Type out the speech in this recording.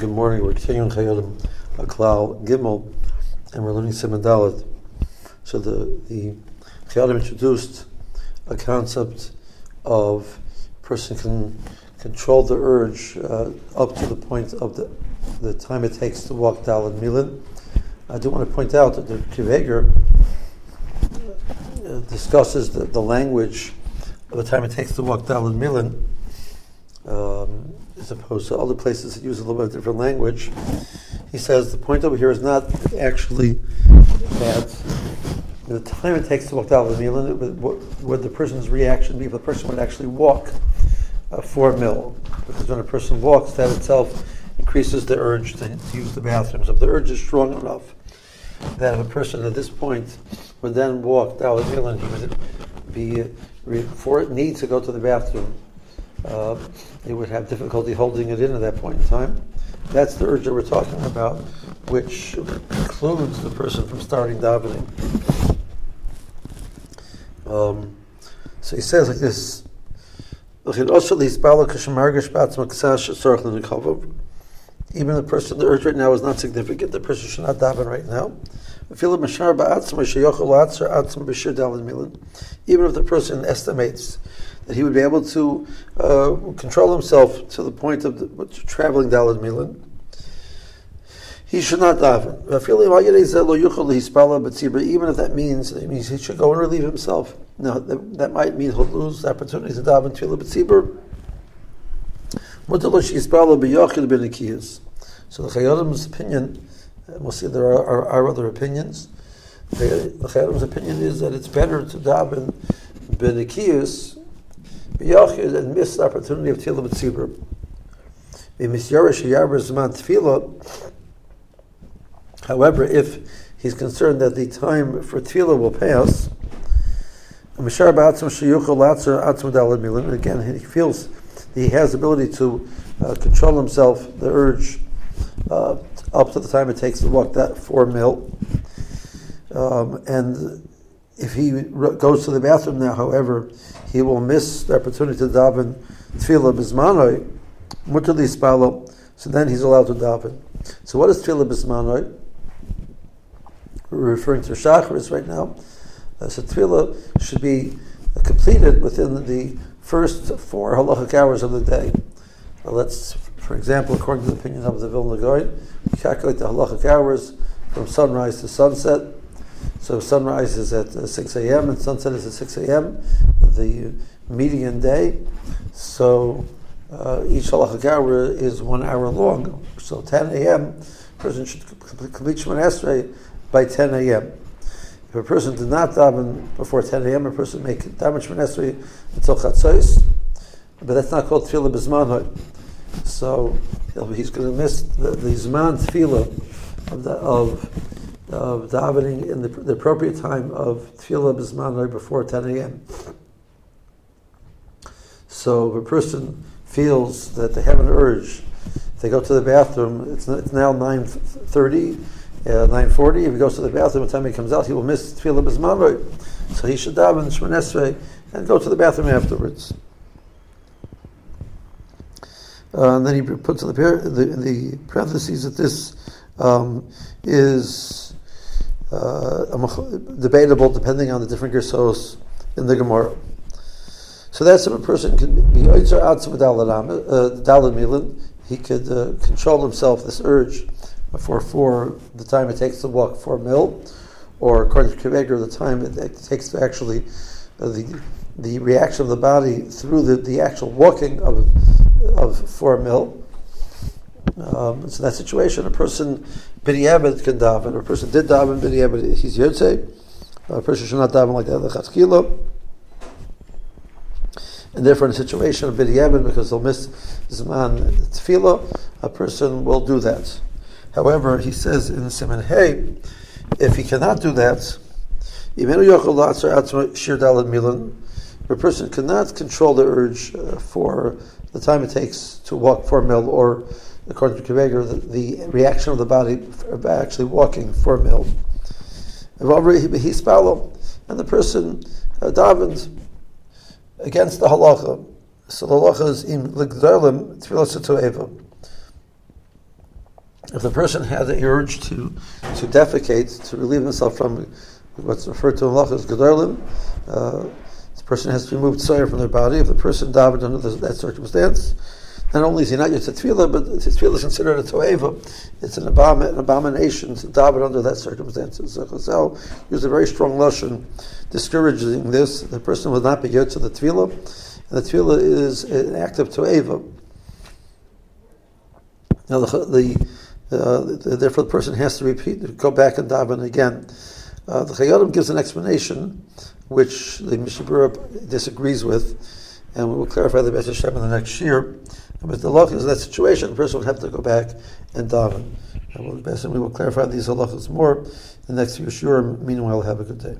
Good morning. We're continuing Chayei Adam Klal Gimel, and we're learning Siman Dalet. So the the Chayei Adam introduced a concept of person can control the urge uh, up to the point of the the time it takes to walk Dalet Milan. I do want to point out that the Kiveger uh, discusses the, the language of the time it takes to walk Dalet Milan. Um, as opposed to other places that use a little bit of different language. He says the point over here is not actually that the time it takes to walk down the milan, would the person's reaction be if the person would actually walk uh, four mil? Because when a person walks, that itself increases the urge to, to use the bathroom. So if the urge is strong enough that if a person at this point would then walk down the milan, he would be for it need to go to the bathroom they would have difficulty holding it in at that point in time. That's the urge that we're talking about, which includes the person from starting davening. Um, so he says like this. Even the person, the urge right now is not significant. The person should not daven right now. Even if the person estimates that he would be able to uh, control himself to the point of the, traveling Dalad Milan. He should not daven. Even if that means, means he should go and relieve himself. Now, that, that might mean he'll lose the opportunity to daven Tefillah B'tzibur. So the Chayei Adam's opinion, we'll see there are, are, are other opinions. The, Chayei Adam's opinion is that it's better to daven Benikiyas b'yachid and miss the opportunity of tefillah b'tzibur. However, if he's concerned that the time for tefillah will pass, again, he feels he has the ability to uh, control himself, the urge, uh, up to the time it takes to walk that four mil. Um, and if he goes to the bathroom now, however, he will miss the opportunity to daven tefillah bismanoi, mutali spalo. So then he's allowed to daven. So what is tefillah bismanoi? We're referring to Shacharis right now. Uh, so tefillah should be completed within the first four halachic hours of the day. Uh, let's, for example, according to the opinion of the Vilna we calculate the halachic hours from sunrise to sunset. So sunrise is at uh, 6 a.m. and sunset is at 6 a.m. The median day. So uh, each halachic hour is one hour long. So 10 a.m. A person should complete Shemon Esrei by 10 a.m. If a person did not daven before 10 a.m., a person may daven Shemon Esrei until Chatzos, but that's not called Tefillah B'Zmanot. So he's going to miss the, the Zman Tefillah of, the, of of davening in the, the, appropriate time of tefillah bisman before 10 a.m. So if a person feels that they have an urge, they go to the bathroom. It's, it's now 9:30, uh, 9:40. If he goes to the bathroom, the time he comes out, he will miss tefillah bisman So he should daven shmonesrei and go to the bathroom afterwards. Uh, and then he puts in the, the, the parentheses that this um, is debatable depending on the different gersos in the Gemara. So that's if a person can be Oitzer Atzim Dalad Milan, he could uh, control himself, this urge, for, for the time it takes to walk four mil, or according to Kveger, the time it, it, takes to actually, uh, the, the reaction of the body through the, the actual walking of, of four mil. Um, so in that situation, a person b'di'evit can daven. A person did daven b'di'evit, he's yotze. A person should not daven like that lechatzkila. And therefore, in a situation of b'di'evit, because they'll miss zman tefillah, a person will do that. However, he says in the Siman Hey, if he cannot do that, a person cannot control the urge uh, for the time it takes to walk four mil or according to Kveger, the, the, reaction of the body by actually walking for a mil. And the person uh, davened against the halacha. So the halacha is im ligdalim tefillah if the person had the urge to to defecate, to relieve himself from what's referred to in Allah as gedolim, uh, the person has to remove tzayir from their body. If the person davened under that circumstance, not only is he not a tefillah, but tefillah is considered a toeva. It's an, abom- an abomination to daven under that circumstances. So Chazal used a very strong lashon discouraging this. The person will not be to the tefillah, and the tefillah is an act of toeva. Now the, the uh, therefore, the person has to repeat, go back and daven again. Uh, the Chayyim gives an explanation, which the Mishnah Berurah disagrees with, and we will clarify the Beis Hashem in the next year. But the halachas in that situation, the person would have to go back and daven. And we'll, clarify these halachas more in the next few sure. Meanwhile, have a good day.